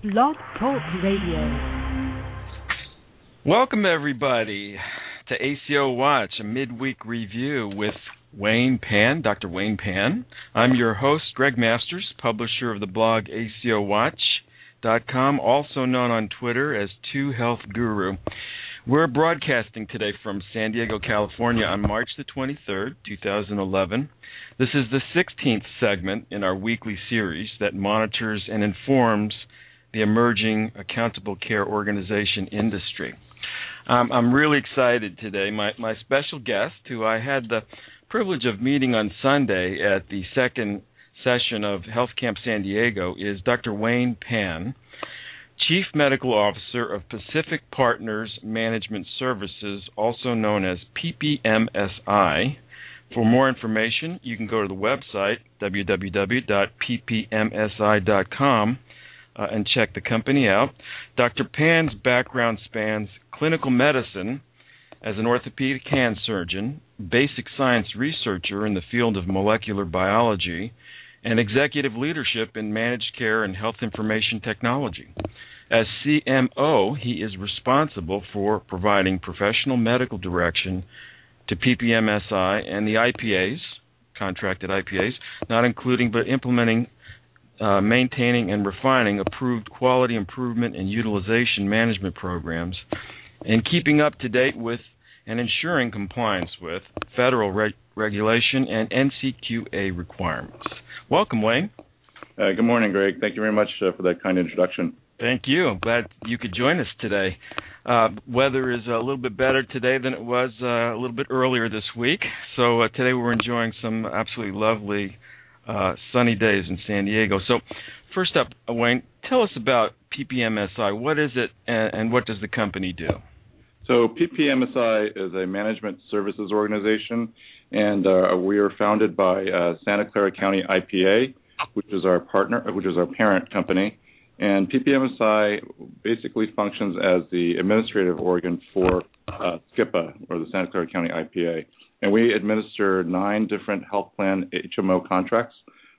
Blog Talk Radio. Welcome, everybody, to ACO Watch, a midweek review with Wayne Pan, Dr. Wayne Pan. I'm your host, Greg Masters, publisher of the blog ACOWatch.com, also known on Twitter as 2Health Guru. We're broadcasting today from San Diego, California on March the 23rd, 2011. This is the 16th segment in our weekly series that monitors and informs the emerging accountable care organization industry. Um, I'm really excited today. My, my special guest, who I had the privilege of meeting on Sunday at the second session of Health Camp San Diego, is Dr. Wayne Pan, Chief Medical Officer of Pacific Partners Management Services, also known as PPMSI. For more information, you can go to the website www.ppmsi.com uh, and check the company out. Dr. Pan's background spans clinical medicine as an orthopedic hand surgeon, basic science researcher in the field of molecular biology, and executive leadership in managed care and health information technology. As CMO, he is responsible for providing professional medical direction to PPMSI and the IPAs, contracted IPAs, not including but implementing uh, maintaining and refining approved quality improvement and utilization management programs, and keeping up to date with and ensuring compliance with federal re- regulation and NCQA requirements. Welcome, Wayne. Uh, good morning, Greg. Thank you very much uh, for that kind introduction. Thank you. I'm glad you could join us today. Uh, weather is a little bit better today than it was uh, a little bit earlier this week. So uh, today we're enjoying some absolutely lovely uh, sunny days in San Diego. So, first up, Wayne, tell us about PPMSI. What is it, and, and what does the company do? So, PPMSI is a management services organization, and uh, we are founded by uh, Santa Clara County IPA, which is our partner, which is our parent company. And PPMSI basically functions as the administrative organ for uh, SCIPA, or the Santa Clara County IPA and we administer nine different health plan HMO contracts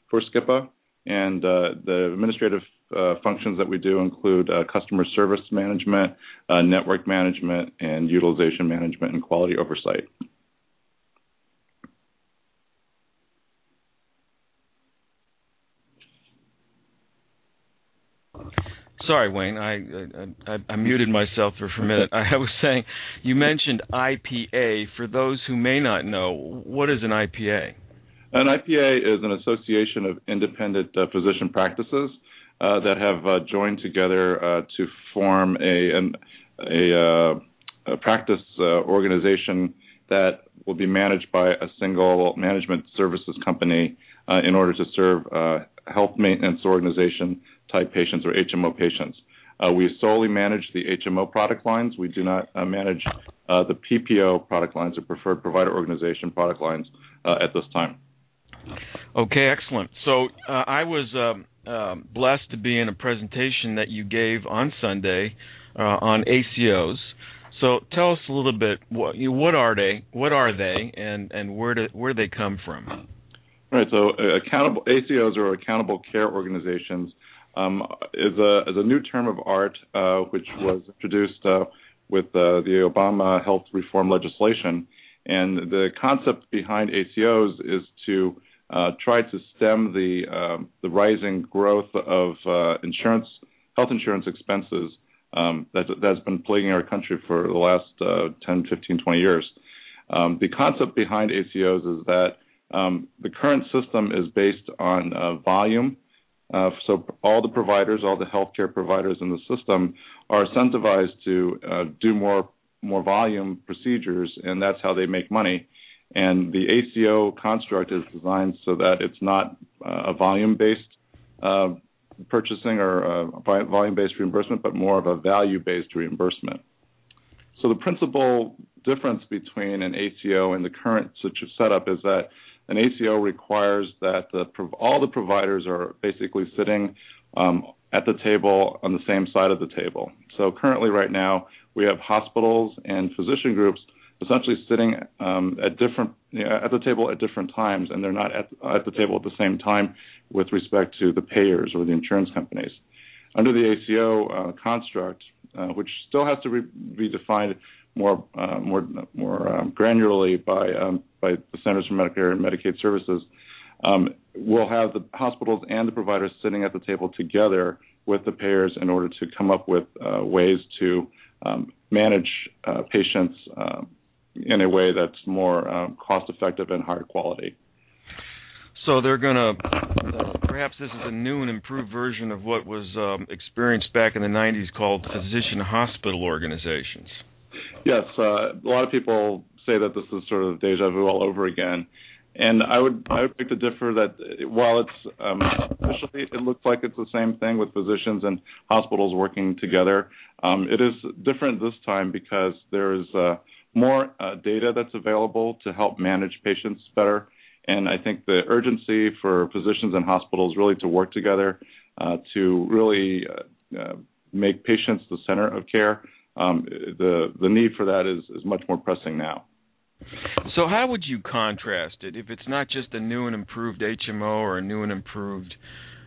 for SCIPA. And uh, the administrative uh, functions that we do include uh, customer service management, uh, network management, and utilization management and quality oversight. Sorry, Wayne. I, I, I, I muted myself for a minute. I was saying you mentioned IPA. For those who may not know, what is an IPA? An IPA is an association of independent uh, physician practices uh, that have uh, joined together uh, to form a an, a, uh, a, practice uh, organization that will be managed by a single management services company in order to serve a health maintenance organization type patients or HMO patients. Uh, we solely manage the HMO product lines. We do not uh, manage uh, the PPO product lines or preferred provider organization product lines uh, at this time. Okay, excellent. So uh, I was um, um, blessed to be in a presentation that you gave on Sunday uh, on ACOs. So tell us a little bit what, what are they, what are they, and and where do where do they come from? Right. So accountable ACOs are accountable care organizations um, is a is a new term of art uh, which was introduced uh, with uh, the Obama health reform legislation. And the concept behind ACOs is to uh, try to stem the um, the rising growth of uh, insurance health insurance expenses um, that that's been plaguing our country for the last uh, 10, 15, 20 years. Um, the concept behind ACOs is that um, the current system is based on volume uh, so all the providers, all the healthcare providers in the system are incentivized to uh, do more more volume procedures, and that's how they make money. And the ACO construct is designed so that it's not uh, a volume-based uh, purchasing or uh, volume-based reimbursement, but more of a value-based reimbursement. So the principal difference between an ACO and the current such setup is that an ACO requires that the, all the providers are basically sitting um, at the table on the same side of the table. So currently, right now, we have hospitals and physician groups essentially sitting um, at different you know, at the table at different times, and they're not at, at the table at the same time with respect to the payers or the insurance companies. Under the ACO uh, construct, uh, which still has to re- be defined more uh, more more um, granularly by um, by the Centers for Medicare and Medicaid Services, um, we'll have the hospitals and the providers sitting at the table together with the payers in order to come up with uh, ways to um, manage uh, patients uh, in a way that's more um, cost effective and higher quality. So they're going to, uh, perhaps this is a new and improved version of what was um, experienced back in the 90s called physician hospital organizations. Yes, uh, a lot of people say that this is sort of deja vu all over again. And I would I would beg to differ that while it's um, officially it looks like it's the same thing with physicians and hospitals working together, um, it is different this time because there is uh, more uh, data that's available to help manage patients better. And I think the urgency for physicians and hospitals really to work together uh, to really uh, uh, make patients the center of care, um, the the need for that is is much more pressing now. So how would you contrast it if it's not just a new and improved HMO or a new and improved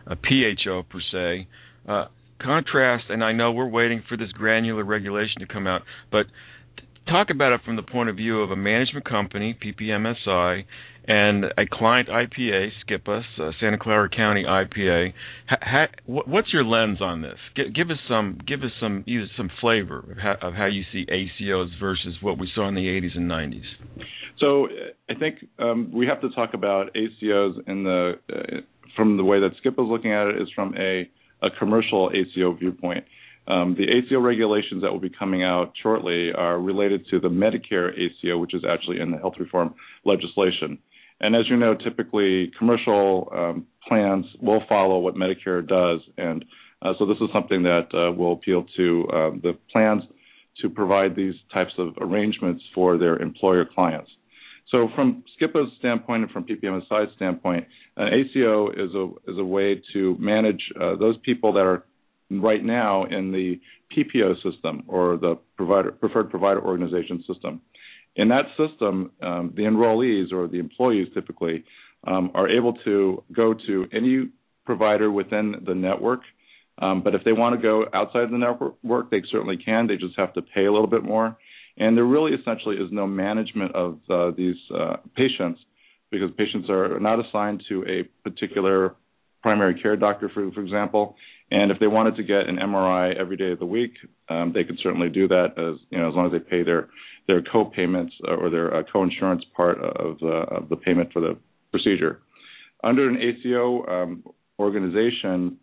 uh, PHO per se? Uh, contrast, and I know we're waiting for this granular regulation to come out, but talk about it from the point of view of a management company, PPMSI, and a client IPA, SCIPA, uh, Santa Clara County IPA. Ha, ha, what's your lens on this? G- give us some, give us some, use some flavor of how, of how, you see ACOs versus what we saw in the 80s and 90s. So I think um, we have to talk about ACOs in the uh, from the way that SCIPA is looking at it is from a, a commercial ACO viewpoint. Um, the ACO regulations that will be coming out shortly are related to the Medicare ACO, which is actually in the health reform legislation. And as you know, typically commercial um, plans will follow what Medicare does, and uh, so this is something that uh, will appeal to uh, the plans to provide these types of arrangements for their employer clients. So from SCIPA's standpoint and from PPMSI's standpoint, an ACO is a is a way to manage uh, those people that are right now in the PPO system or the provider, preferred provider organization system. In that system, um, the enrollees or the employees typically um, are able to go to any provider within the network. Um, but if they want to go outside the network, they certainly can. They just have to pay a little bit more. And there really essentially is no management of uh, these uh, patients because patients are not assigned to a particular primary care doctor, for, for example. And if they wanted to get an MRI every day of the week, um, they could certainly do that as you know as long as they pay their their co-payments or their uh, co-insurance part of the of the payment for the procedure. Under an ACO um, organization,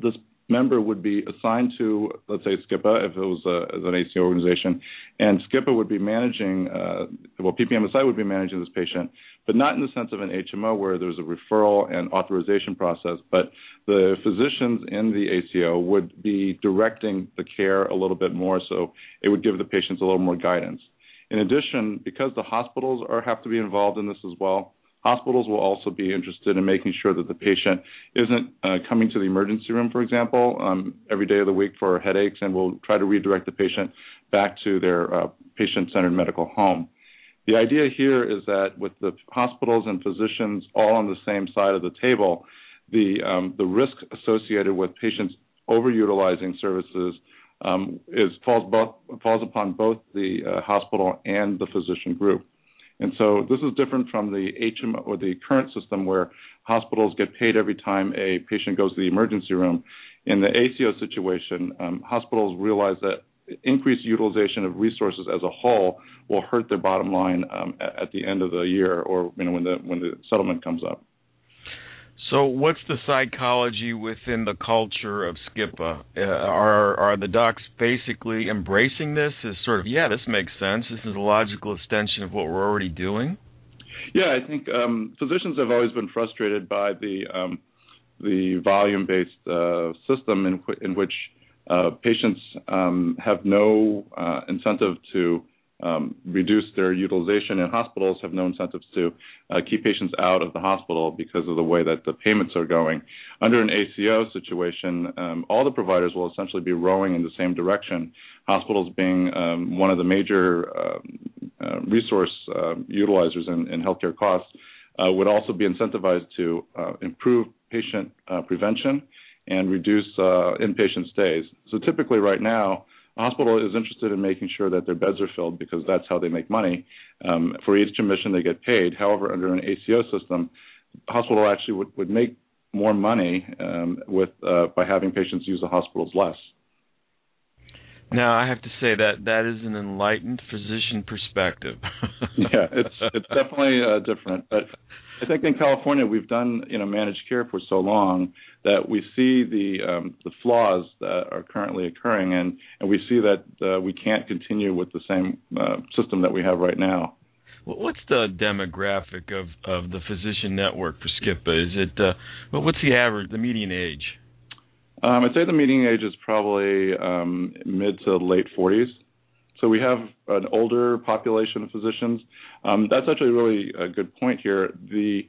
this member would be assigned to, let's say, SCIPA, if it was a, an ACO organization, and SCIPA would be managing, uh, well, PPMSI would be managing this patient, but not in the sense of an HMO where there's a referral and authorization process, but the physicians in the ACO would be directing the care a little bit more, so it would give the patients a little more guidance. In addition, because the hospitals are have to be involved in this as well, Hospitals will also be interested in making sure that the patient isn't uh, coming to the emergency room, for example, um, every day of the week for headaches, and will try to redirect the patient back to their uh, patient centered medical home. The idea here is that with the hospitals and physicians all on the same side of the table, the um, the risk associated with patients overutilizing services um, is falls both falls upon both the uh, hospital and the physician group. And so this is different from the HM or the current system where hospitals get paid every time a patient goes to the emergency room. In the ACO situation, um, hospitals realize that increased utilization of resources as a whole will hurt their bottom line um, at, at the end of the year or you know when the when the settlement comes up. So, what's the psychology within the culture of SCIPA? Uh, are are the docs basically embracing this as sort of, yeah, this makes sense. This is a logical extension of what we're already doing. Yeah, I think um, physicians have always been frustrated by the um, the volume-based uh, system in, in which uh, patients um, have no uh, incentive to um, reduce their utilization, and hospitals have no incentives to uh, keep patients out of the hospital because of the way that the payments are going. Under an ACO situation, um, all the providers will essentially be rowing in the same direction. Hospitals being um, one of the major uh, uh, resource uh, utilizers in, in healthcare costs uh, would also be incentivized to uh, improve patient prevention and reduce uh, inpatient stays. So typically, right now, hospital is interested in making sure that their beds are filled because that's how they make money. Um, for each admission, they get paid. However, under an ACO system, hospital actually would, would make more money um, with uh, by having patients use the hospitals less. Now, I have to say that that is an enlightened physician perspective. yeah, it's it's definitely uh, different, but I think in California we've done you know managed care for so long that we see the um, the flaws that are currently occurring, and and we see that uh, we can't continue with the same uh, system that we have right now. What's the demographic of of the physician network for SCIPA? Is it uh, what's the average, the median age? Um, I'd say the median age is probably um, mid to late 40s. So we have an older population of physicians. Um, that's actually really a good point here. The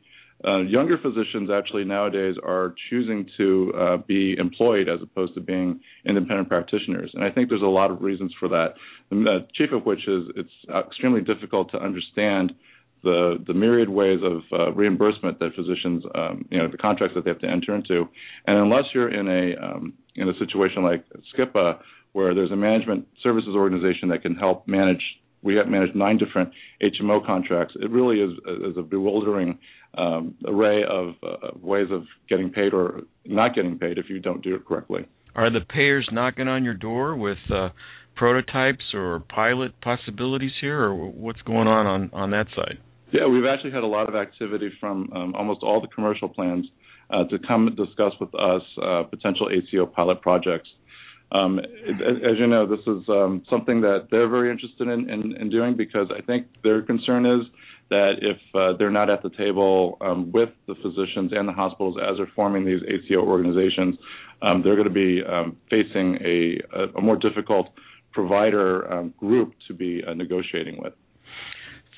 uh, younger physicians actually nowadays are choosing to uh, be employed as opposed to being independent practitioners, and I think there's a lot of reasons for that. The chief of which is it's extremely difficult to understand the the myriad ways of uh, reimbursement that physicians, um, you know, the contracts that they have to enter into, and unless you're in a um, in a situation like SCIPA, where there's a management services organization that can help manage, we have managed nine different HMO contracts. It really is is a bewildering um, array of uh, ways of getting paid or not getting paid if you don't do it correctly. Are the payers knocking on your door with uh, prototypes or pilot possibilities here, or what's going on on, on that side? Yeah, we've actually had a lot of activity from um, almost all the commercial plans uh, to come and discuss with us uh, potential ACO pilot projects. Um, as you know, this is um, something that they're very interested in, in, in, doing because I think their concern is that if uh, they're not at the table um, with the physicians and the hospitals as they're forming these ACO organizations, um, they're going to be um, facing a, a, more difficult provider um, group to be uh, negotiating with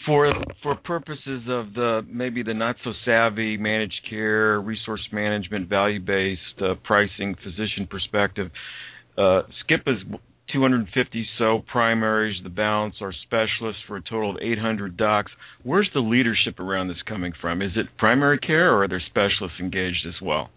for for purposes of the maybe the not so savvy managed care, resource management, value based uh, pricing, physician perspective, uh, SCIPA is 250 so primaries. The balance are specialists for a total of 800 docs. Where's the leadership around this coming from? Is it primary care or are there specialists engaged as well?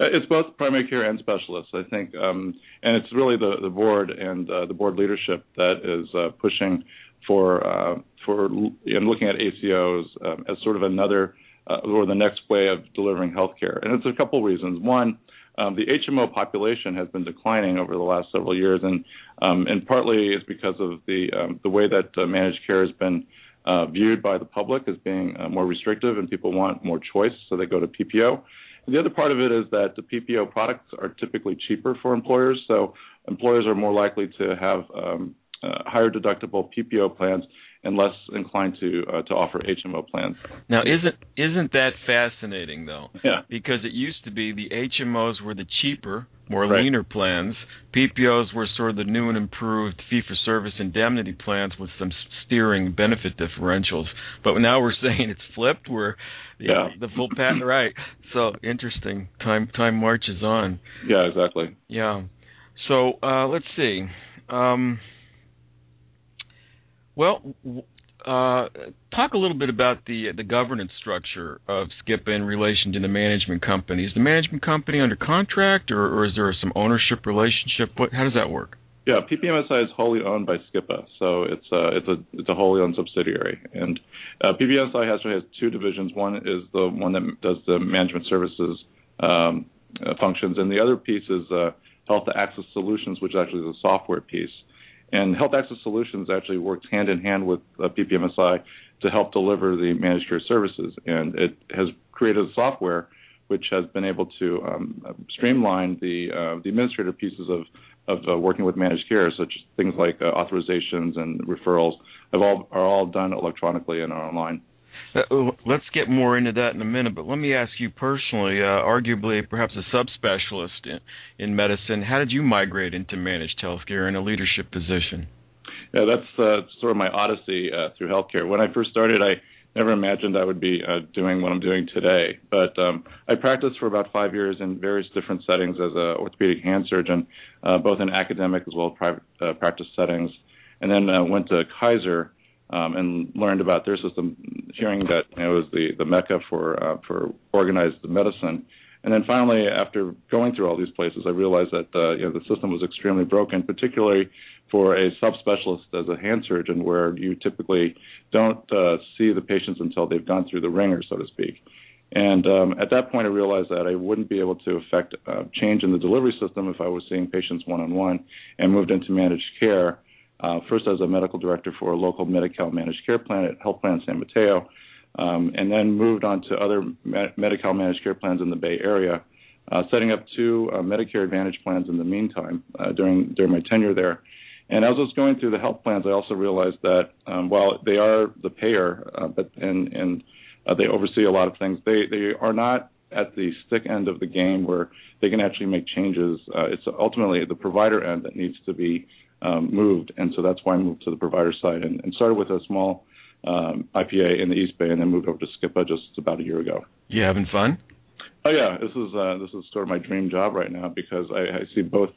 Uh, it's both primary care and specialists, I think, um, and it's really the, the board and uh, the board leadership that is uh, pushing for uh, for in looking at ACOs um, as sort of another uh, or the next way of delivering healthcare. And it's a couple reasons. One, um, the HMO population has been declining over the last several years, and um, and partly is because of the um, the way that uh, managed care has been uh, viewed by the public as being uh, more restrictive, and people want more choice, so they go to PPO. And the other part of it is that the PPO products are typically cheaper for employers, so employers are more likely to have um, uh, higher deductible PPO plans and less inclined to uh, to offer HMO plans. Now, isn't isn't that fascinating though? Yeah. Because it used to be the HMOs were the cheaper, more right. leaner plans. PPOs were sort of the new and improved fee-for-service indemnity plans with some steering benefit differentials. But now we're saying it's flipped. Where yeah, the full patent right. So interesting. Time time marches on. Yeah, exactly. Yeah. So uh, let's see. Um, well, uh, talk a little bit about the the governance structure of SCIPA in relation to the management company. Is the management company under contract, or, or is there some ownership relationship? What, how does that work? Yeah, PPMSI is wholly owned by SCIPA, so it's uh, it's a it's a wholly owned subsidiary. And uh, PPMSI actually has two divisions. One is the one that does the management services um, uh, functions, and the other piece is uh, Health Access Solutions, which actually is a software piece. And Health Access Solutions actually works hand in hand with uh, PPMSI to help deliver the managed care services. And it has created a software which has been able to um, streamline the uh, the administrative pieces of of uh, working with managed care, such as things like uh, authorizations and referrals, have all are all done electronically and online. Uh, let's get more into that in a minute, but let me ask you personally, uh, arguably perhaps a subspecialist in, in medicine, how did you migrate into managed healthcare in a leadership position? Yeah, that's uh, sort of my odyssey uh, through healthcare. When I first started, I never imagined I would be uh, doing what I'm doing today. But um, I practiced for about five years in various different settings as an orthopedic hand surgeon, uh, both in academic as well as private practice settings, and then went to Kaiser um, and learned about their system, hearing that you know, it was the, the mecca for uh, for organized medicine. And then finally, after going through all these places, I realized that uh, you know the system was extremely broken, particularly for a subspecialist as a hand surgeon, where you typically don't uh, see the patients until they've gone through the ringer, so to speak. And um, at that point, I realized that I wouldn't be able to affect uh, change in the delivery system if I was seeing patients one on one, and moved into managed care. Uh, first, as a medical director for a local Medi-Cal managed care plan at Health Plan San Mateo, um, and then moved on to other Medi-Cal managed care plans in the Bay Area, uh, setting up two uh, Medicare Advantage plans in the meantime uh, during during my tenure there. And as I was going through the health plans, I also realized that um, while they are the payer, uh, but and and uh, they oversee a lot of things, they they are not at the stick end of the game where they can actually make changes. It's ultimately the provider end that needs to be um, moved, and so that's why I moved to the provider side and, and started with a small um, IPA in the East Bay, and then moved over to SCIPA just about a year ago. You having fun? Oh yeah, this is uh, this is sort of my dream job right now because I, I see both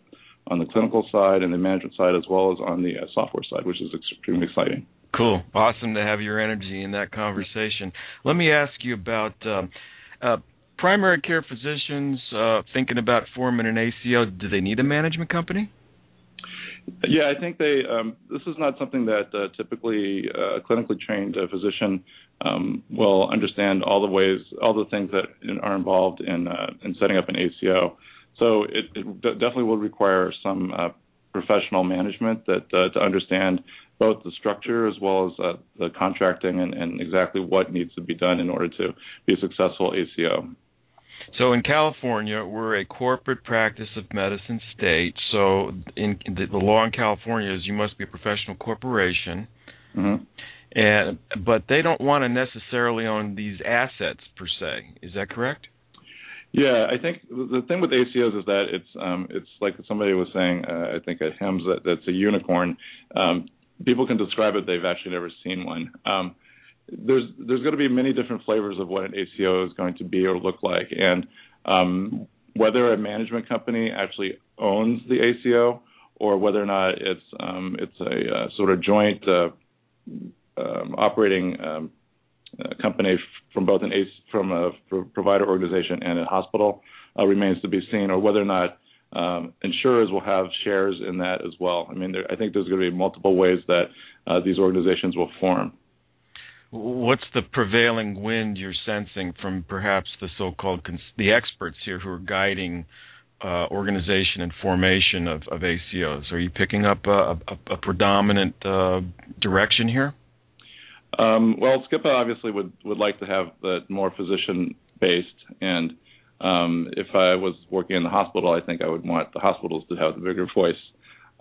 on the clinical side and the management side as well as on the uh, software side, which is extremely exciting. Cool, awesome to have your energy in that conversation. Let me ask you about um, uh, primary care physicians uh, thinking about forming an ACO. Do they need a management company? Yeah, I think they. Um, this is not something that uh, typically uh, a clinically trained uh, physician um, will understand all the ways, all the things that are involved in uh, in setting up an ACO. So it, it definitely will require some uh, professional management that to understand both the structure as well as the contracting and, and, exactly what needs to be done in order to be a successful ACO. So in California, we're a corporate practice of medicine state. So in, the, the, law in California is you must be a professional corporation. Mm-hmm. And but they don't want to necessarily own these assets per se. Is that correct? Yeah, I think the thing with ACOs is that it's um, it's like somebody was saying. Uh, I think at HIMSS that that's a unicorn. Um, people can describe it; they've actually never seen one. Um, there's there's going to be many different flavors of what an ACO is going to be or look like, and um, whether a management company actually owns the ACO or whether or not it's um, it's a uh, sort of joint uh, um, operating um, uh, company from both an ACE, from a provider organization and a hospital uh, remains to be seen, or whether or not um, insurers will have shares in that as well. I mean, there, I think there's going to be multiple ways that uh, these organizations will form. What's the prevailing wind you're sensing from perhaps the so-called cons- the experts here who are guiding uh, organization and formation of, of, ACOs? Are you picking up a, a, a predominant uh, direction here? Um, well, SCIPA obviously would, would like to have that more physician based, and um, if I was working in the hospital, I think I would want the hospitals to have the bigger voice.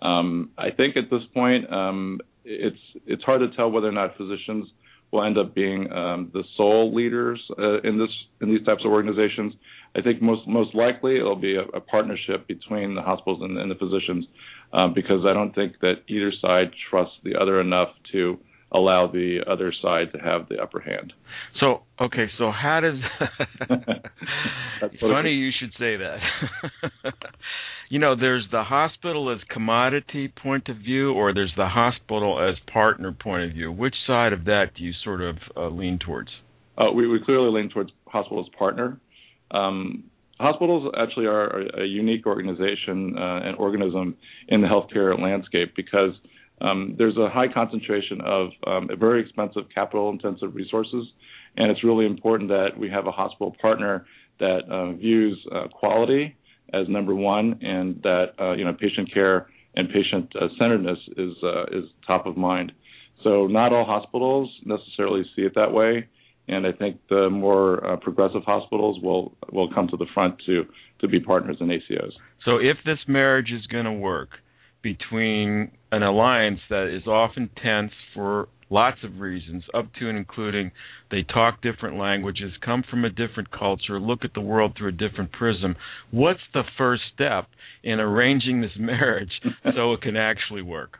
Um, I think at this point, um, it's it's hard to tell whether or not physicians will end up being um, the sole leaders uh, in this in these types of organizations. I think most most likely it'll be a, a partnership between the hospitals and, and the physicians, um, because I don't think that either side trusts the other enough to allow the other side to have the upper hand. So okay, so how does funny you should say that. you know, there's the hospital as commodity point of view, or there's the hospital as partner point of view. Which side of that do you sort of uh, lean towards? Uh, we, we clearly lean towards hospital as partner. Um, hospitals actually are a unique organization uh, and organism in the healthcare landscape because there's a high concentration of um, very expensive capital-intensive resources, and it's really important that we have a hospital partner that uh, views uh, quality as number one, and that uh, you know patient care and patient centeredness is top of mind. So not all hospitals necessarily see it that way, and I think the more progressive hospitals will come to the front to to be partners in ACOs. So if this marriage is going to work between an alliance that is often tense for lots of reasons, up to and including they talk different languages, come from a different culture, look at the world through a different prism. What's the first step in arranging this marriage so it can actually work?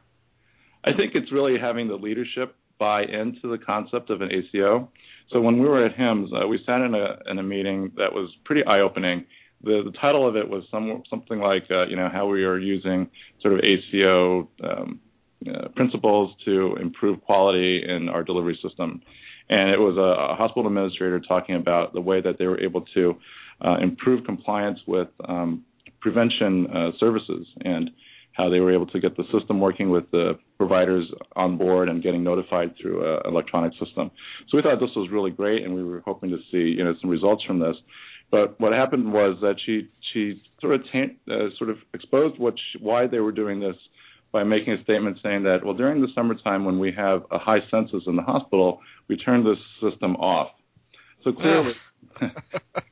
I think it's really having the leadership buy into the concept of an ACO. So when we were at HIMSS, uh, we sat in a in a meeting that was pretty eye opening the, the title of it was some, something like uh, you know how we are using sort of ACO um, uh, principles to improve quality in our delivery system, and it was a, a, hospital administrator talking about the way that they were able to uh, improve compliance with um, prevention uh, services and how they were able to get the system working with the providers on board and getting notified through an electronic system. So we thought this was really great, and we were hoping to see you know some results from this. But what happened was that she she sort of uh, sort of exposed what she, why they were doing this by making a statement saying that well during the summertime when we have a high census in the hospital we turn this system off. So clearly.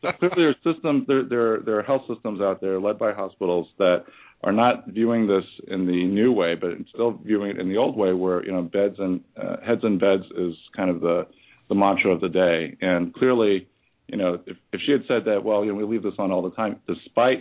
so clearly, there are systems. There, there, there are health systems out there led by hospitals that are not viewing this in the new way, but still viewing it in the old way, where you know beds and uh, heads and beds is kind of the the mantra of the day. And clearly, you know, if, if she had said that, well, you know, we leave this on all the time, despite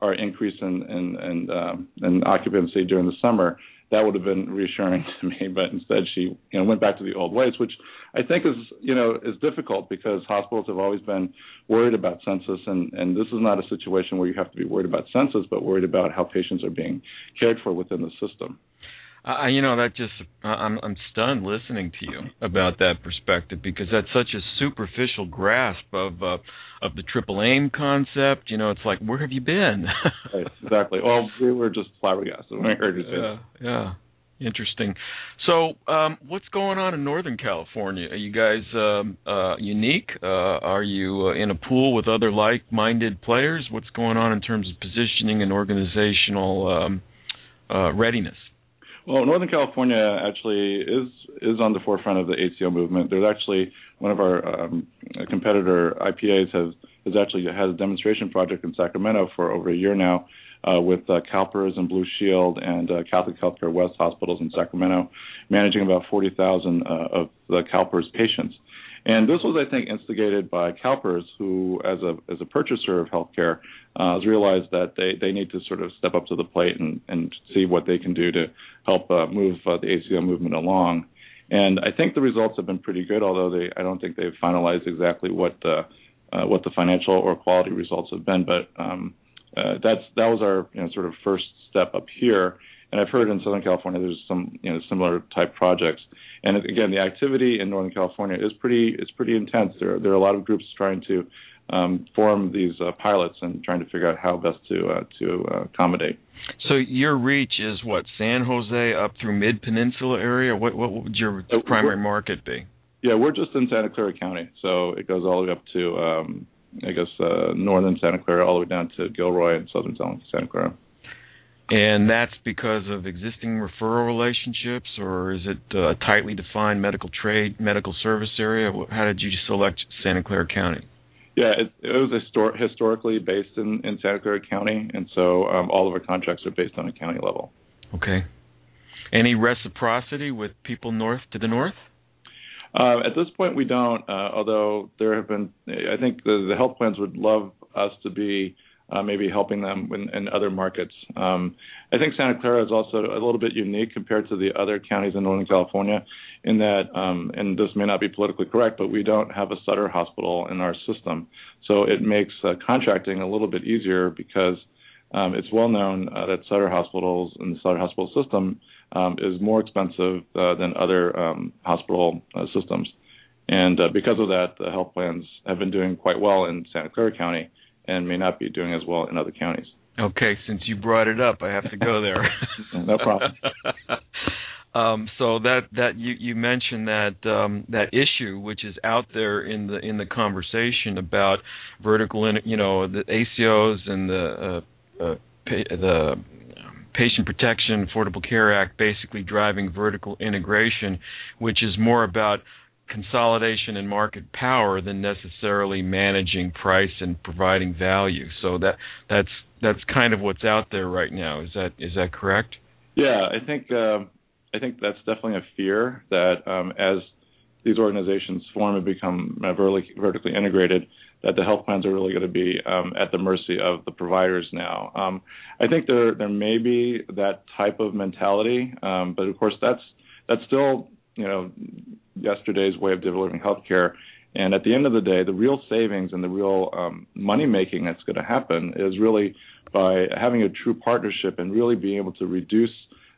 our increase in in in, um, in occupancy during the summer, that would have been reassuring to me. But instead, she you know went back to the old ways, which I think is you know is difficult because hospitals have always been worried about census, and and this is not a situation where you have to be worried about census, but worried about how patients are being cared for within the system. Uh, you know that just I'm I'm stunned listening to you about that perspective because that's such a superficial grasp of uh, of the triple aim concept. You know, it's like where have you been? right, exactly. Well, we were just flabbergasted when we heard you say. Yeah, yeah. Interesting. So, um, what's going on in Northern California? Are you guys um, uh, unique? Uh, are you uh, in a pool with other like-minded players? What's going on in terms of positioning and organizational um, uh, readiness? Well, Northern California actually is is on the forefront of the ACO movement. There's actually one of our um, competitor IPAs has has actually had a demonstration project in Sacramento for over a year now uh, with uh, CalPERS and Blue Shield and uh, Catholic Healthcare West hospitals in Sacramento, managing about 40,000 uh, of the CalPERS patients. And this was, I think, instigated by CalPERS, who, as a as a purchaser of healthcare, uh, has realized that they, they need to sort of step up to the plate and, and see what they can do to help uh, move uh, the ACO movement along. And I think the results have been pretty good, although they I don't think they've finalized exactly what the uh, what the financial or quality results have been. But um, uh, that's that was our you know, sort of first step up here. And I've heard in Southern California there's some you know similar type projects. And again, the activity in Northern California is pretty is pretty intense. There there are a lot of groups trying to um, form these uh, pilots and trying to figure out how best to uh, to uh, accommodate. So your reach is what San Jose up through Mid Peninsula area. What what would your so primary market be? Yeah, we're just in Santa Clara County, so it goes all the way up to um, I guess uh, northern Santa Clara all the way down to Gilroy and southern Santa Clara. And that's because of existing referral relationships, or is it a tightly defined medical trade, medical service area? How did you select Santa Clara County? Yeah, it, it was histor- historically based in, in Santa Clara County, and so um, all of our contracts are based on a county level. Okay. Any reciprocity with people north to the north? Uh, at this point, we don't. Uh, although there have been, I think the, the health plans would love us to be uh, maybe helping them in, in other markets. Um, I think Santa Clara is also a little bit unique compared to the other counties in Northern California, in that, um, and this may not be politically correct, but we don't have a Sutter hospital in our system, so it makes uh, contracting a little bit easier because um, it's well known uh, that Sutter hospitals and the Sutter hospital system um, is more expensive uh, than other um, hospital uh, systems. And uh, because of that, the health plans have been doing quite well in Santa Clara County and may not be doing as well in other counties. Okay, since you brought it up, I have to go there. no problem. Um, so that that you you mentioned that um, that issue, which is out there in the in the conversation about vertical, in, you know, the ACOs and the uh, uh, the Patient Protection Affordable Care Act basically driving vertical integration, which is more about consolidation and market power than necessarily managing price and providing value. So that that's that's kind of what's out there right now. Is that is that correct? Yeah, I think uh, I think that's definitely a fear that um, as these organizations form and become vertically integrated, that the health plans are really going to be um, at the mercy of the providers now. Um, I think there there may be that type of mentality, um, but of course that's that's still you know yesterday's way of delivering healthcare. And at the end of the day, the real savings and the real um, money making that's going to happen is really by having a true partnership and really being able to reduce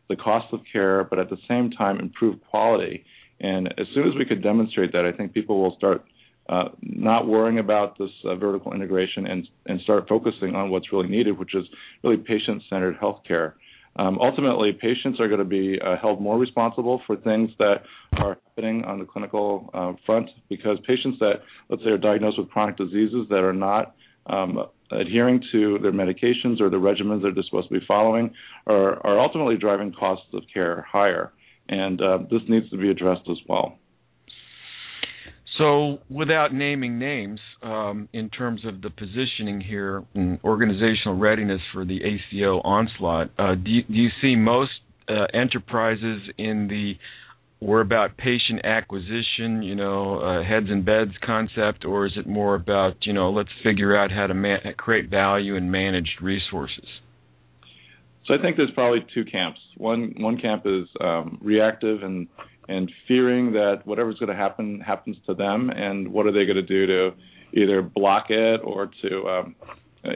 the cost of care, but at the same time improve quality. And as soon as we could demonstrate that, I think people will start uh, not worrying about this uh, vertical integration and and start focusing on what's really needed, which is really patient-centered healthcare. Um, ultimately, patients are going to be uh, held more responsible for things that are happening on the clinical uh, front because patients that, let's say, are diagnosed with chronic diseases that are not um, adhering to their medications or the regimens that they're supposed to be following are, are ultimately driving costs of care higher. And uh, this needs to be addressed as well. So, without naming names, um, in terms of the positioning here and organizational readiness for the ACO onslaught, uh, do, you, do, you, see most uh, enterprises in the we're about patient acquisition, you know, uh, heads and beds concept, or is it more about, you know, let's figure out how to man- create value and managed resources? So I think there's probably two camps. One one camp is um, reactive and and fearing that whatever's going to happen happens to them, and what are they going to do to either block it or to um,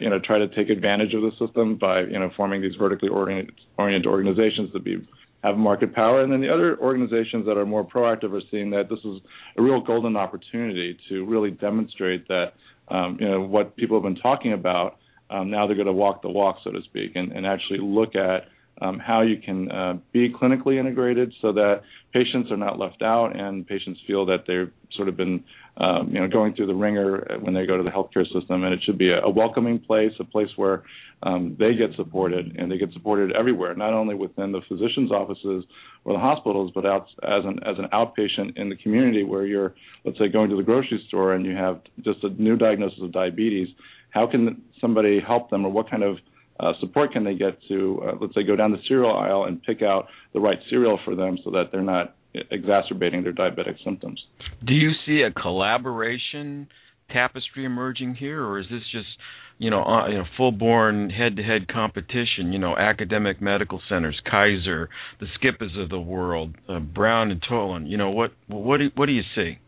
you know try to take advantage of the system by you know forming these vertically oriented, organizations to be have market power, and then the other organizations that are more proactive are seeing that this is a real golden opportunity to really demonstrate that um, you know what people have been talking about. Um, now they're going to walk the walk, so to speak, and, and actually look at um, how you can uh, be clinically integrated so that patients are not left out and patients feel that they've sort of been um, you know going through the ringer when they go to the healthcare system. And it should be a, a welcoming place a place where um, they get supported and they get supported everywhere not only within the physicians offices or the hospitals but out as an as an outpatient in the community where you're let's say going to the grocery store and you have just a new diagnosis of diabetes. How can somebody help them or what kind of uh, support can they get to, uh, let's say, go down the cereal aisle and pick out the right cereal for them so that they're not exacerbating their diabetic symptoms. Do you see a collaboration tapestry emerging here, or is this just you know, uh, you know, full-born head-to-head competition. You know, academic medical centers, Kaiser, the SCIPAs of the world, uh, Brown and Toland. You know, what what do what do you see?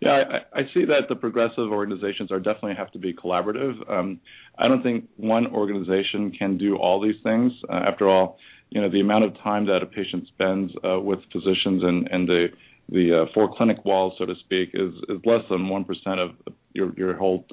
Yeah, I, I see that the progressive organizations are definitely have to be collaborative. Um, I don't think one organization can do all these things. Uh, after all, you know, the amount of time that a patient spends uh, with physicians and, and the the uh, four clinic walls, so to speak, is is less than one percent of your your whole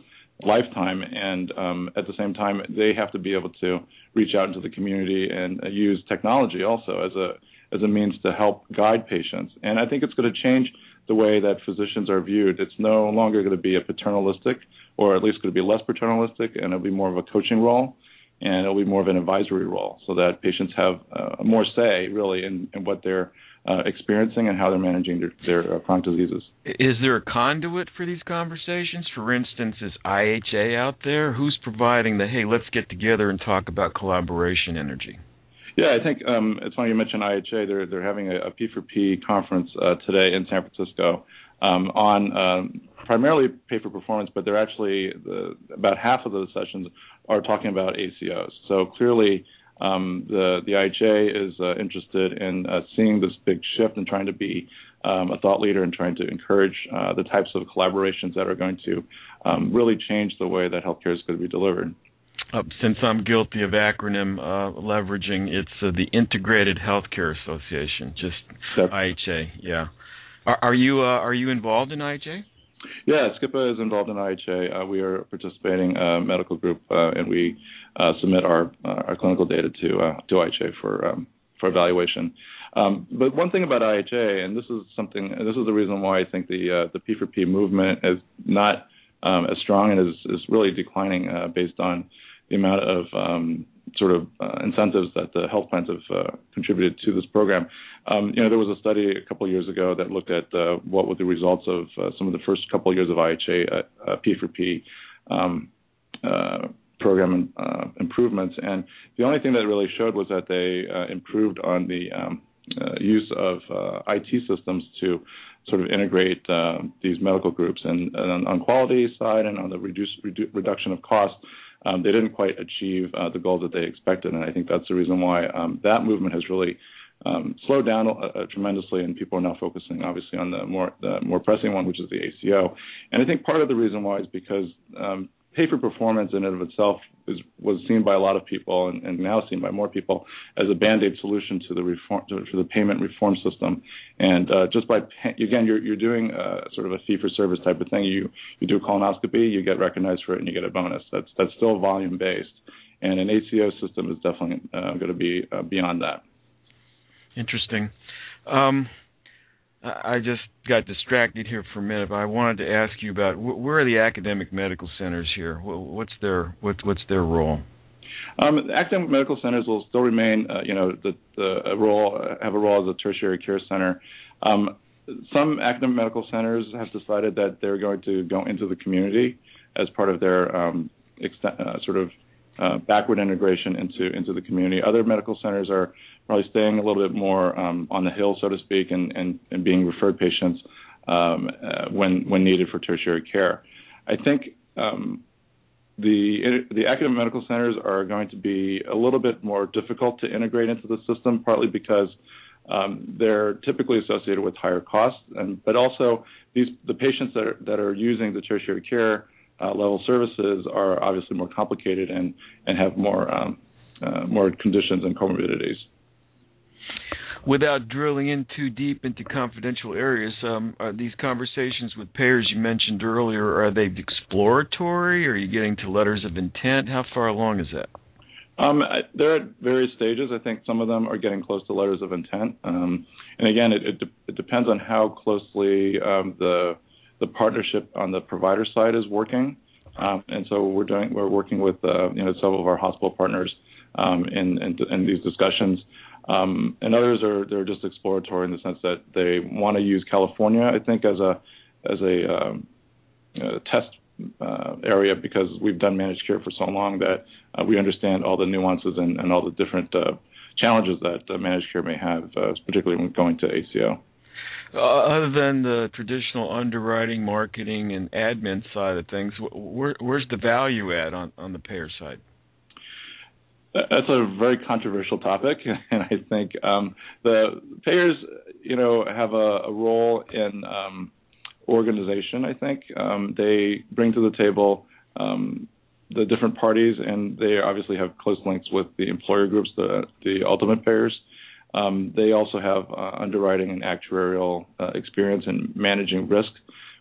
lifetime. And um, at the same time, they have to be able to reach out into the community and uh, use technology also as a as a means to help guide patients. And I think it's going to change the way that physicians are viewed. It's no longer going to be a paternalistic, or at least going to be less paternalistic, and it'll be more of a coaching role, and it'll be more of an advisory role, so that patients have uh, more say really in, in what they're uh, experiencing and how they're managing their, their uh, chronic diseases. Is there a conduit for these conversations? For instance, is IHA out there? Who's providing the hey, let's get together and talk about collaboration energy? Yeah, I think um, it's funny you mentioned IHA. They're they're having a, a P4P conference uh, today in San Francisco um, on um, primarily pay for performance, but they're actually the, about half of those sessions are talking about ACOs. So clearly, um, the the IHA is uh, interested in uh, seeing this big shift and trying to be um, a thought leader and trying to encourage uh, the types of collaborations that are going to um, really change the way that healthcare is going to be delivered. Uh, since I'm guilty of acronym uh, leveraging, it's uh, the Integrated Healthcare Association, just yep. IHA. Yeah. Are, are you uh, are you involved in IHA? Yeah, SCIPA is involved in IHA. Uh, we are a participating uh, medical group, and we submit our our clinical data to to IHA for um, for evaluation. Um, but one thing about IHA, and this is something, this is the reason why I think the the P4P movement is not um, as strong and is is really declining based on the amount of um, sort of uh, incentives that the health plans have uh, contributed to this program. Um, you know, there was a study a couple of years ago that looked at uh, what were the results of uh, some of the first couple of years of IHA uh, P4P um, uh, program improvements, and the only thing that really showed was that they improved on the um, use of IT systems to sort of integrate uh, these medical groups. And, and, on quality side and on the reduce, redu- reduction of cost, um, they didn't quite achieve uh, the goals that they expected. And I think that's the reason why um, that movement has really um, slowed down uh, uh, tremendously, and people are now focusing obviously on the more the more pressing one, which is the ACO. And I think part of the reason why is because um, pay for performance in and of itself is, was seen by a lot of people and, and, now seen by more people as a band-aid solution to the reform to, the payment reform system. And uh, just by again, you're you're doing uh, sort of a fee-for-service type of thing. You you do a colonoscopy, you get recognized for it, and you get a bonus. That's that's still volume-based, and an ACO system is definitely uh, going to be uh, beyond that. Interesting. Um, I just got distracted here for a minute, but I wanted to ask you about where are the academic medical centers here? What's their what, what's their role? Um, academic medical centers will still remain, uh, you know, the, the role have a role as a tertiary care center. Um, some academic medical centers have decided that they're going to go into the community as part of their um, uh, sort of uh, backward integration into into the community. Other medical centers are probably staying a little bit more um, on the hill, so to speak, and, and, and being referred patients um, uh, when when needed for tertiary care. I think um, the the academic medical centers are going to be a little bit more difficult to integrate into the system, partly because um, they're typically associated with higher costs, and but also these the patients that are, that are using the tertiary care uh, level services are obviously more complicated and and have more um, uh, more conditions and comorbidities without drilling in too deep into confidential areas, um, are these conversations with payers you mentioned earlier are they exploratory? Are you getting to letters of intent? How far along is that? Um, they're at various stages. I think some of them are getting close to letters of intent, um, and again, it, it, de- it, depends on how closely um, the the partnership on the provider side is working. Um, and so we're doing we're working with uh, you know several of our hospital partners um, in, in, in these discussions. Um, and others are they're just exploratory in the sense that they want to use California, I think, as a as a, um, a test uh, area because we've done managed care for so long that uh, we understand all the nuances and, and all the different uh, challenges that uh, managed care may have, uh, particularly when going to ACO. Uh, other than the traditional underwriting, marketing, and admin side of things, where, where's the value add on, on the payer side? That's a very controversial topic, and I think um, the payers, you know, have a, a role in um, organization. I think um, they bring to the table um, the different parties, and they obviously have close links with the employer groups, the the ultimate payers. Um, they also have uh, underwriting and actuarial uh, experience in managing risk,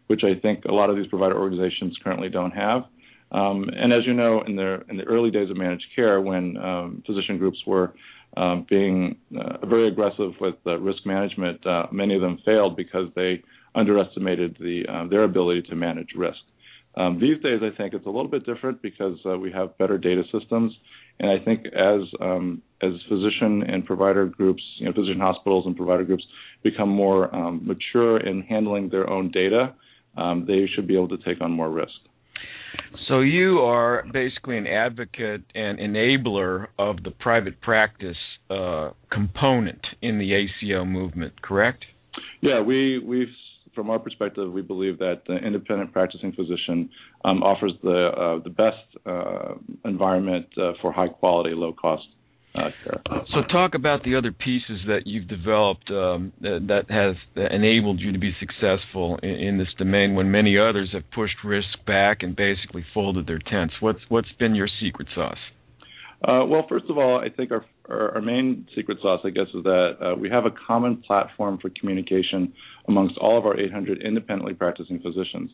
which I think a lot of these provider organizations currently don't have. Um, and as you know, in the in the early days of managed care, when um, physician groups were um, being uh, very aggressive with uh, risk management, uh, many of them failed because they underestimated the uh, their ability to manage risk. Um, these days, I think it's a little bit different because uh, we have better data systems, and I think as um, as physician and provider groups, you know, physician hospitals and provider groups become more um, mature in handling their own data, they should be able to take on more risk. So you are basically an advocate and enabler of the private practice uh, component in the ACO movement, correct? Yeah, we we from our perspective, we believe that the independent practicing physician um, offers the uh, the best uh, environment uh, for high quality, low cost so, talk about the other pieces that you've developed um, that, has enabled you to be successful in, in, this domain when many others have pushed risk back and basically folded their tents. What's what's been your secret sauce? Uh, well, first of all, I think our, our, our main secret sauce, I guess, is that uh, we have a common platform for communication amongst all of our 800 independently practicing physicians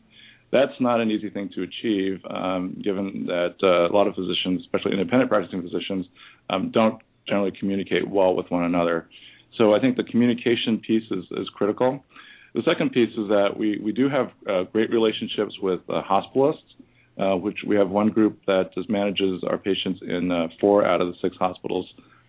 that's not an easy thing to achieve, um, given that uh, a lot of physicians, especially independent practicing physicians, um, don't generally communicate well with one another. So I think the communication piece is, is critical. The second piece is that we, we do have uh, great relationships with uh, hospitalists, which we have one group that just manages our patients in uh, four out of the six hospitals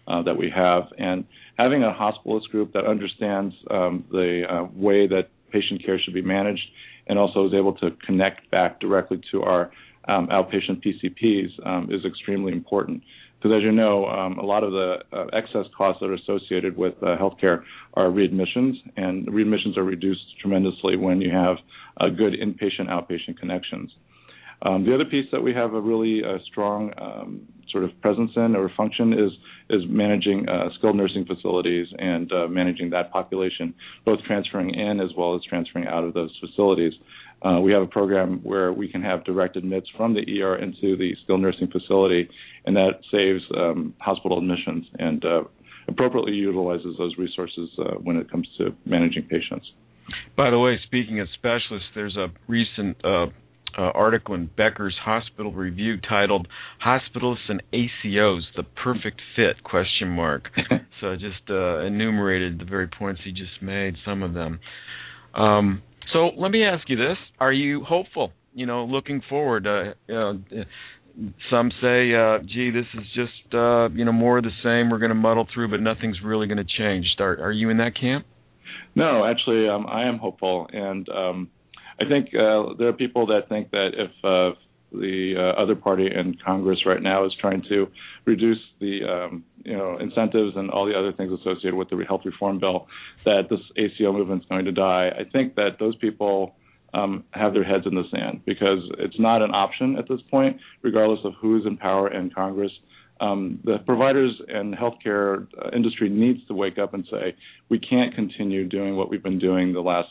uh, that we have. And having a hospitalist group that understands um, the uh, way that patient care should be managed and also is able to connect back directly to our um, outpatient PCPs um, is extremely important. Because as you know, um, a lot of the uh, excess costs that are associated with uh, healthcare are readmissions, and readmissions are reduced tremendously when you have uh, good inpatient outpatient connections. Um, the other piece that we have a really uh, strong um, sort of presence in or function is is managing uh, skilled nursing facilities and uh, managing that population, both transferring in as well as transferring out of those facilities. uh, we have a program where we can have direct admits from the ER into the skilled nursing facility, and that saves um, hospital admissions and uh, appropriately utilizes those resources uh, when it comes to managing patients. By the way, speaking of specialists, there's a recent uh, article in Becker's Hospital Review titled "Hospitalists and ACOs: The Perfect Fit?" Question mark. so I just uh, enumerated the very points he just made, some of them. Um, so let me ask you this: Are you hopeful? You know, looking forward. Uh, uh, some say, uh, "Gee, this is just uh, you know more of the same. We're going to muddle through, but nothing's really going to change." Are, are you in that camp? No, actually, um, I am hopeful, and um, I think uh, there are people that think that if uh, the uh, other party in Congress right now is trying to reduce the um, you know incentives and all the other things associated with the health reform bill, that this ACO movement is going to die. I think that those people um, have their heads in the sand because it's not an option at this point, regardless of who's in power in Congress. Um, the providers and healthcare uh, industry needs to wake up and say we can't continue doing what we've been doing the last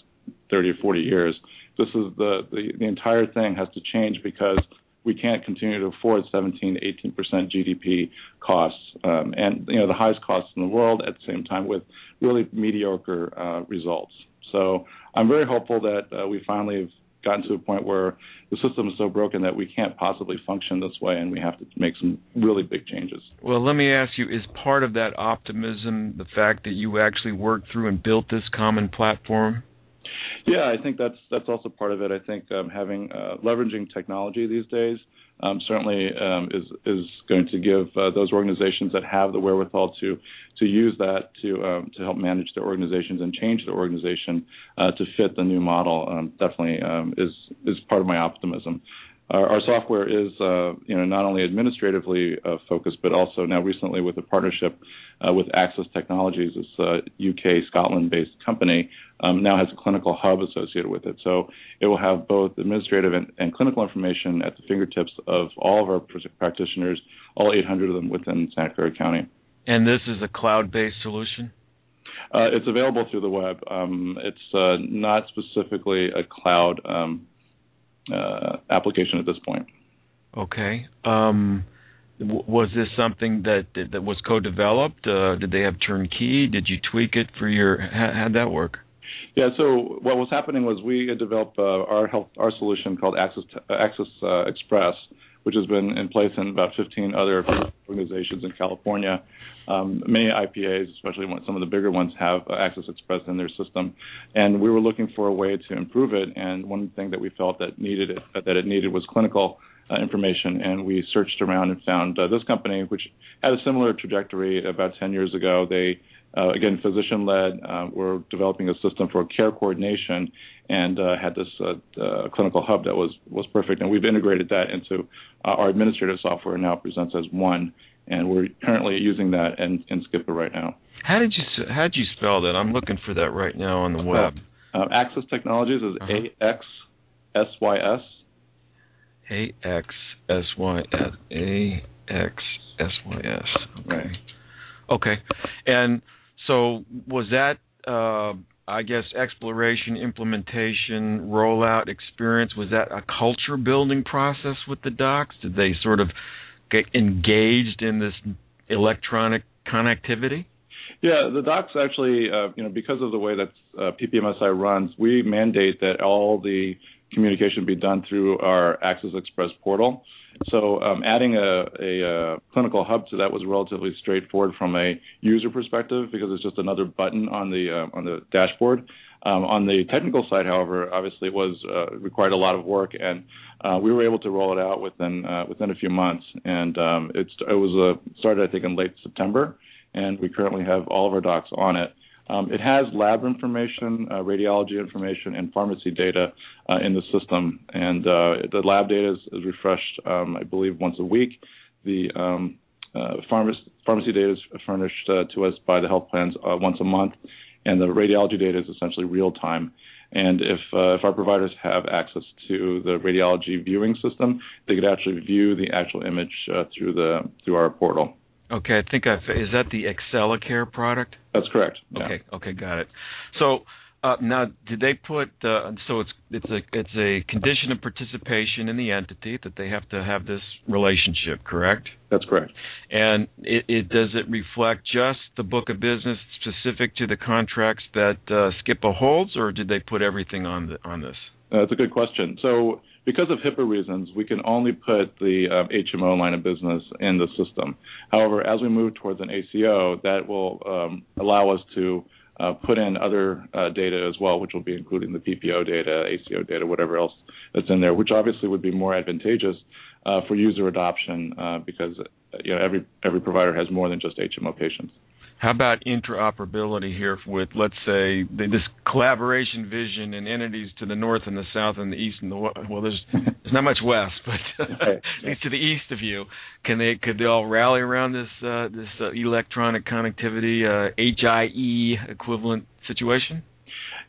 30 or 40 years. This is the, the the entire thing has to change because we can't continue to afford 17 to 18 percent GDP costs, um, and you know the highest costs in the world at the same time with really mediocre uh, results. So I'm very hopeful that uh, we finally have gotten to a point where the system is so broken that we can't possibly function this way and we have to make some really big changes. Well, let me ask you is part of that optimism the fact that you actually worked through and built this common platform? Yeah, I think that's that's also part of it. I think um, having uh, leveraging technology these days um, certainly um, is is going to give uh, those organizations that have the wherewithal to to use that to um, to help manage their organizations and change their organization uh, to fit the new model. Um, definitely um, is is part of my optimism. Our, our software is, uh, you know, not only administratively uh, focused, but also now recently with a partnership uh, with Axsys Technologies, this UK Scotland-based company, um, now has a clinical hub associated with it. So it will have both administrative and, and clinical information at the fingertips of all of our practitioners, all 800 of them within Santa Clara County. And this is a cloud-based solution. Uh, it's available through the web. Um, it's uh, not specifically a cloud um, uh, application at this point. Okay. Um, w- was this something that that was co-developed? Uh, did they have turnkey? Did you tweak it for your? How, how'd that work? Yeah. So what was happening was we had developed uh, our health our solution called Access Access uh, Express, which has been in place in about 15 other organizations in California. Um, many IPAs, especially some of the bigger ones, have Access Express in their system, and we were looking for a way to improve it. And one thing that we felt that needed it, that it needed was clinical uh, information. And we searched around and found uh, this company, which had a similar trajectory about 10 years ago. They uh, again, physician led. Uh, we're developing a system for care coordination and uh, had this uh, uh, clinical hub that was was perfect. And we've integrated that into uh, our administrative software. Now presents as one, and we're currently using that and in, in SCIPA right now. How did you how did you spell that? I'm looking for that right now on the web. Axsys Technologies is uh-huh. A X S Y S. A X S Y S A X S Y S. Okay. Okay. And so was that uh, I guess exploration, implementation, rollout experience was that a culture building process with the docs? Did they sort of get engaged in this electronic connectivity? Yeah, the docs actually, uh, you know, because of the way that uh, PPMSI runs, we mandate that all the communication be done through our Access Express portal. So um, adding a, a, a, clinical hub to that was relatively straightforward from a user perspective because it's just another button on the uh, on the dashboard. Um, on the technical side, however, obviously it was uh, required a lot of work, and uh, we were able to roll it out within uh, within a few months. And um, it was uh, started, I think, in late September, and we currently have all of our docs on it. Um, it has lab information, uh, radiology information, and pharmacy data uh, in the system. And uh, the lab data is, is refreshed, um, I believe, once a week. The um, uh, pharmacy, pharmacy data is furnished uh, to us by the health plans uh, once a month, and the radiology data is essentially real time. And if if our providers have access to the radiology viewing system, they could actually view the actual image through the through our portal. Okay, I think I've is that the Excelicare product? That's correct. Yeah. Okay, okay, got it. So Uh, now, did they put uh, so it's it's a it's a condition of participation in the entity that they have to have this relationship, correct? That's correct. And it, it does it reflect just the book of business specific to the contracts that uh, holds, or did they put everything on the, on this? That's a good question. So, because of HIPAA reasons, we can only put the um, HMO line of business in the system. However, as we move towards an ACO, that will um, allow us to uh, put in other uh, data as well, which will be including the PPO data, ACO data, whatever else that's in there, which obviously would be more advantageous uh, for user adoption uh, because you know every every provider has more than just HMO patients. How about interoperability here with, let's say, this collaboration vision and entities to the north and the south and the east and the well, there's there's not much west, but at least to the east of you. Can they could they all rally around this uh, this uh, electronic connectivity uh, HIE equivalent situation?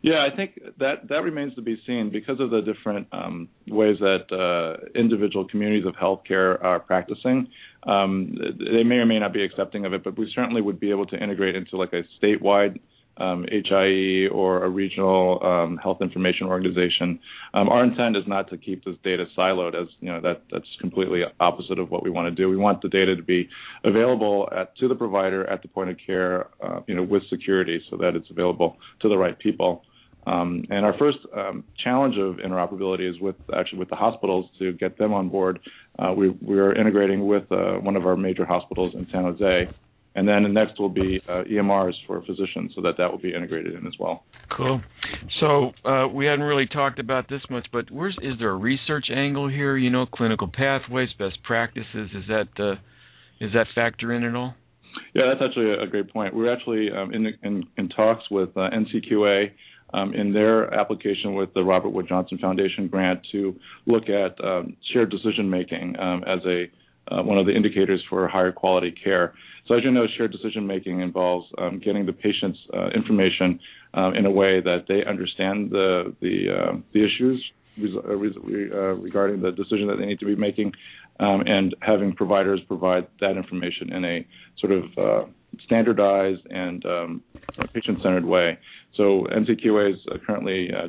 Yeah, I think that that remains to be seen because of the different um, ways that uh, individual communities of healthcare are practicing. Um, they may or may not be accepting of it, but we certainly would be able to integrate into like a statewide um, HIE or a regional um, health information organization. Um, our intent is not to keep this data siloed, as you know that that's completely opposite of what we want to do. We want the data to be available at, to the provider at the point of care, uh, you know, with security, so that it's available to the right people. Um, and our first um, challenge of interoperability is with actually with the hospitals to get them on board. Uh, we, we are integrating with uh, one of our major hospitals in San Jose, and then the next will be uh, EMRs for physicians, so that that will be integrated in as well. Cool. So uh, we hadn't really talked about this much, but where's is there a research angle here? You know, clinical pathways, best practices. Is that uh, is that factor in at all? Yeah, that's actually a great point. We're actually um, in, in, in talks with uh, NCQA um, in their application with the Robert Wood Johnson Foundation grant to look at um, shared decision making um, as a uh, one of the indicators for higher quality care. So, as you know, shared decision making involves um, getting the patient's uh, information um, in a way that they understand the the, uh, the issues uh, uh, regarding the decision that they need to be making, um, and having providers provide that information in a sort of uh, standardized and um, patient-centered way. So NCQA is uh, currently uh,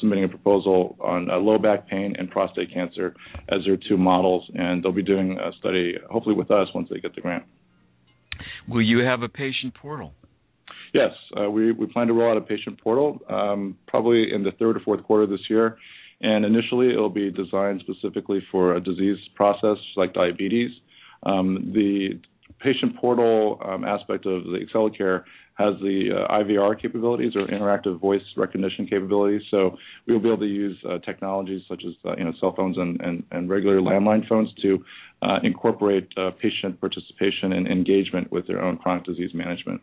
submitting a proposal on uh, low back pain and prostate cancer as their two models, and they'll be doing a study hopefully with us once they get the grant. Will you have a patient portal? Yes, uh, we, we plan to roll out a patient portal um, probably in the third or fourth quarter this year. And initially, it will be designed specifically for a disease process like diabetes. Um, the patient portal um, aspect of the Excelicare has the uh, IVR capabilities or interactive voice recognition capabilities. So we will be able to use uh, technologies such as uh, you know cell phones and, and, and regular landline phones to uh, incorporate uh, patient participation and engagement with their own chronic disease management.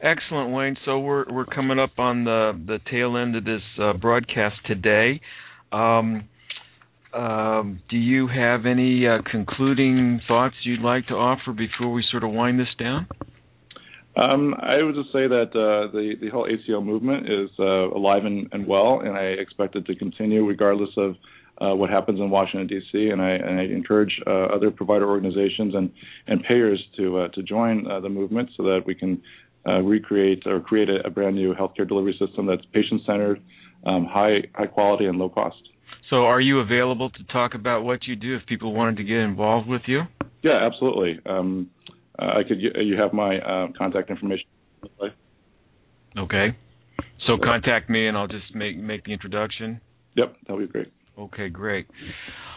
Excellent, Wayne. So we're we're coming up on the the tail end of this uh, broadcast today. Um, um, do you have any uh, concluding thoughts you'd like to offer before we sort of wind this down? Um, I would just say that uh, the the whole ACO movement is uh, alive and, and, well, and I expect it to continue regardless of uh, what happens in Washington D.C. And I, and I encourage uh, other provider organizations and and payers to uh, to join the movement so that we can recreate or create a, a, brand new healthcare delivery system that's patient centered, um, high high quality, and low cost. So, are you available to talk about what you do if people wanted to get involved with you? Yeah, absolutely. Um, uh, I could. You have my uh, contact information. Okay. So contact me, and I'll just make make the introduction. Yep, that'll be great. Okay, great.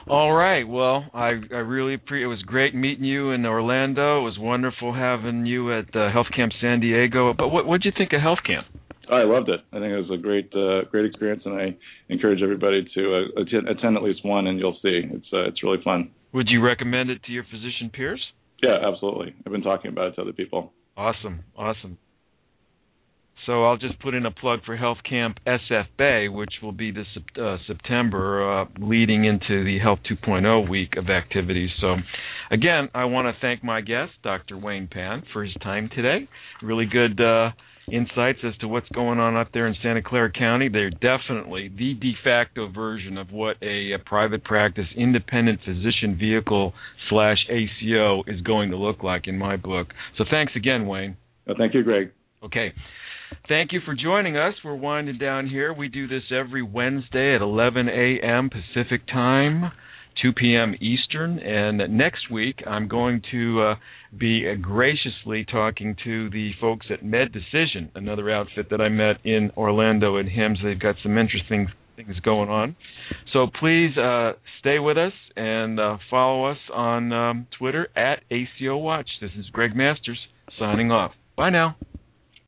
All right. Well, I I really appreciate. It was great meeting you in Orlando. It was wonderful having you at uh, Health Camp San Diego. But what what did you think of Health Camp? I loved it. I think it was a great uh, great experience, and I encourage everybody to uh, attend, attend at least one, and you'll see it's uh, it's really fun. Would you recommend it to your physician peers? Yeah, absolutely. I've been talking about it to other people. Awesome, awesome. So I'll just put in a plug for Health Camp SF Bay, which will be this uh, September, uh, leading into the Health 2.0 week of activities. So, again, I want to thank my guest, Dr. Wayne Pan, for his time today. Really good uh, insights as to what's going on up there in Santa Clara County. They're definitely the de facto version of what a, a private practice independent physician vehicle slash ACO is going to look like in my book. So thanks again, Wayne. Well, thank you, Greg. Okay. Thank you for joining us. We're winding down here. We do this every Wednesday at 11 a.m. Pacific Time. 2 p.m. Eastern. And next week, I'm going to uh, be graciously talking to the folks at MEDecision, another outfit that I met in Orlando at HIMSS. They've got some interesting things going on. So please uh, stay with us and uh, follow us on um, Twitter at ACO Watch. This is Greg Masters signing off. Bye now.